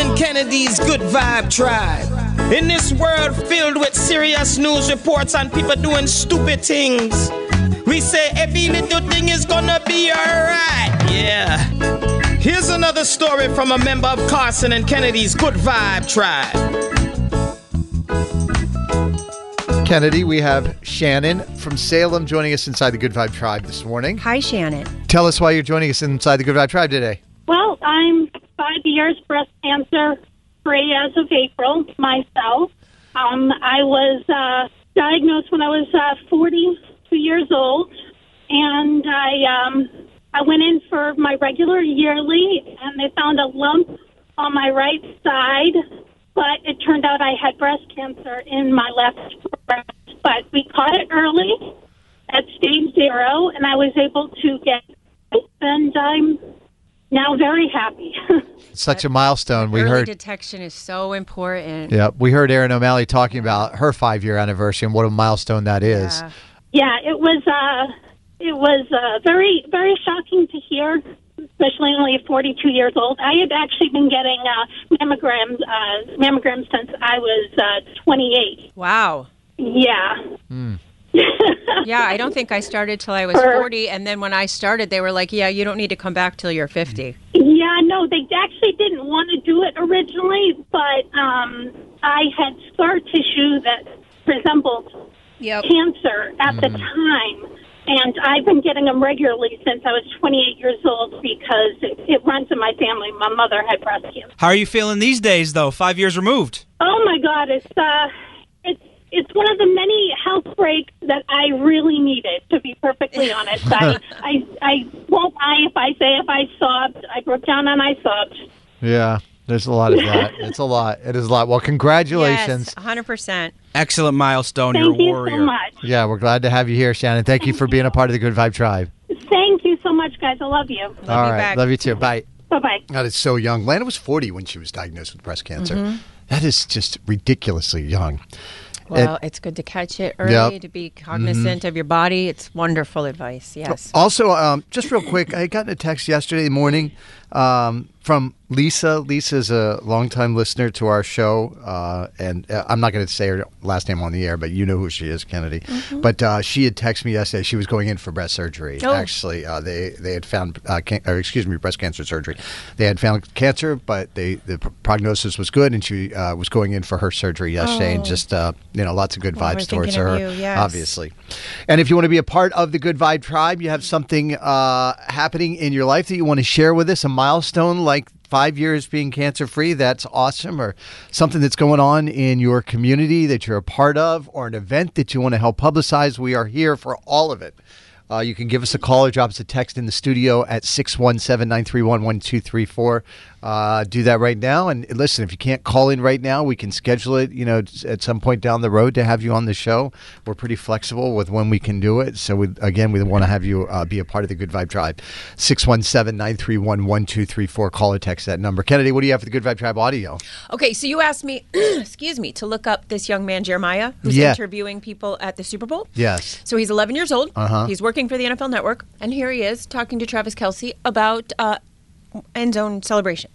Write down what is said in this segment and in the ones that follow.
and Kennedy's Good Vibe Tribe. In this world filled with serious news reports and people doing stupid things, we say every little thing is gonna be alright. Yeah. Here's another story from a member of Carson and Kennedy's Good Vibe Tribe. Kennedy, we have Shannon from Salem joining us inside the Good Vibe Tribe this morning. Hi, Shannon. Tell us why you're joining us inside the Good Vibe Tribe today. Well, I'm five years breast cancer free as of April myself. Um, I was uh, diagnosed when I was uh, 42 years old, and I um, I went in for my regular yearly, and they found a lump on my right side, but it turned out I had breast cancer in my left breast. But we caught it early at stage zero, and I was able to get, and I'm now very happy. Such a milestone. We Early heard. detection is so important. Yeah, we heard Erin O'Malley talking about her five-year anniversary and what a milestone that is. Yeah. Yeah, it was uh it was uh very very shocking to hear, especially only 42 years old. I had actually been getting uh mammograms uh mammograms since I was uh 28. Wow. Yeah. Yeah, I don't think I started till I was 40. And then when I started, they were like, yeah, you don't need to come back till you're 50. Yeah, no, they actually didn't want to do it originally, but um I had scar tissue that resembled Yep. cancer at the time. And I've been getting them regularly since I was 28 years old because it, it runs in my family. My mother had breast cancer. How are you feeling these days, though? Five years removed. Oh my God, it's uh, it's it's one of the many health breaks that I really needed. To be perfectly honest, I I I won't lie if I say if I sobbed, I broke down and I sobbed. Yeah, there's a lot of that. it's a lot. It is a lot. Well, congratulations. Yes, 100%. Excellent milestone. Thank You're a you warrior. so much. Yeah, we're glad to have you here, Shannon. Thank you for being a part of the Good Vibe Tribe. Thank you so much, guys. I love you. All you right, back. love you too. Bye. Bye bye. That is so young. Lana was 40 when she was diagnosed with breast cancer. Mm-hmm. That is just ridiculously young. Well, it's good to catch it early, Yep. to be cognizant of your body. It's wonderful advice. Yes. Also, um, just real quick, I got a text yesterday morning um, from Lisa. Lisa's a longtime listener to our show, uh, and uh, I'm not going to say her last name on the air, but you know who she is, Kennedy. But uh, she had texted me yesterday. She was going in for breast surgery. Oh. Actually, uh, they they had found, uh, can- or excuse me, breast cancer surgery. They had found cancer, but they the prognosis was good, and she uh, was going in for her surgery yesterday. And just uh, you know, lots of good Well, vibes towards her. you, yes. Obviously. And if you want to be a part of the Good Vibe Tribe, you have something uh, happening in your life that you want to share with us, a milestone like five years being cancer free, that's awesome, or something that's going on in your community that you're a part of, or an event that you want to help publicize, we are here for all of it. Uh, you can give us a call or drop us a text in the studio at 617 931 1234. Uh, Do that right now. And listen, if you can't call in right now, we can schedule it, you know, at some point down the road to have you on the show. We're pretty flexible with when we can do it. So, we, again, we want to have you uh, be a part of the Good Vibe Tribe. 617 931 1234. Call or text that number. Kennedy, what do you have for the Good Vibe Tribe audio? Okay, so you asked me, excuse me, to look up this young man, Jeremiah, who's Yeah. interviewing people at the Super Bowl. Yes. So he's 11 years old. Uh-huh. He's working for the NFL Network, and here he is talking to Travis Kelce about uh, end zone celebration.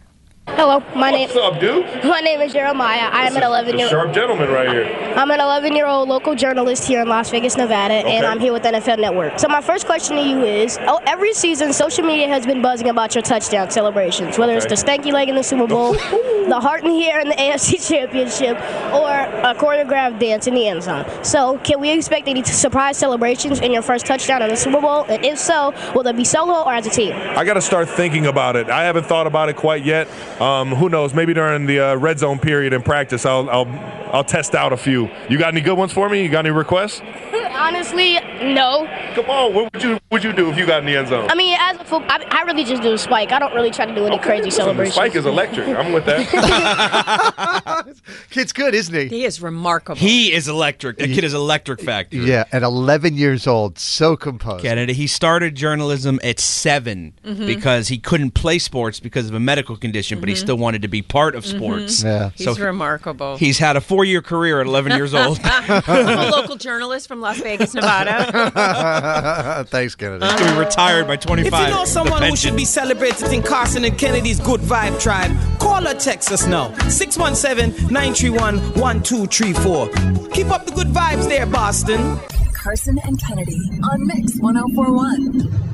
Hello, my name What's up, dude? my name is Jeremiah. I am an 11 year Sharp gentleman right here. I'm an 11 year old local journalist here in Las Vegas, Nevada, and I'm here with NFL Network. So my first question to you is: Oh, every season, social media has been buzzing about your touchdown celebrations, whether it's the stanky leg in the Super Bowl, the heart in the air in the AFC Championship, or a choreographed dance in the end zone. So can we expect any surprise celebrations in your first touchdown in the Super Bowl? And if so, will they be solo or as a team? I got to start thinking about it. I haven't thought about it quite yet. Um, who knows? Maybe during the uh, red zone period in practice, I'll, I'll I'll test out a few. You got any good ones for me? You got any requests? Honestly, no. Come on, what would you would you do if you got in the end zone? I mean, as a football, I, I really just do a spike. I don't really try to do any crazy Listen, celebrations. Spike is electric. I'm with that. Kid's good, isn't he? He is remarkable. He is electric. That kid is electric factor. Yeah, at 11 years old, so composed. Canada. He started journalism at 7 Mm-hmm. because he couldn't play sports because of a medical condition, but he still wanted to be part of sports. Yeah. He's So remarkable. he's had a four-year career at 11 years old. I'm a local journalist from Las Vegas, Nevada. Thanks, Kennedy. He'll be retired by 25. If you know someone who should be celebrated in Carson and Kennedy's Good Vibe Tribe, Call or text us now. 617-931-1234. Keep up the good vibes there, Boston. Carson and Kennedy on Mix 1041.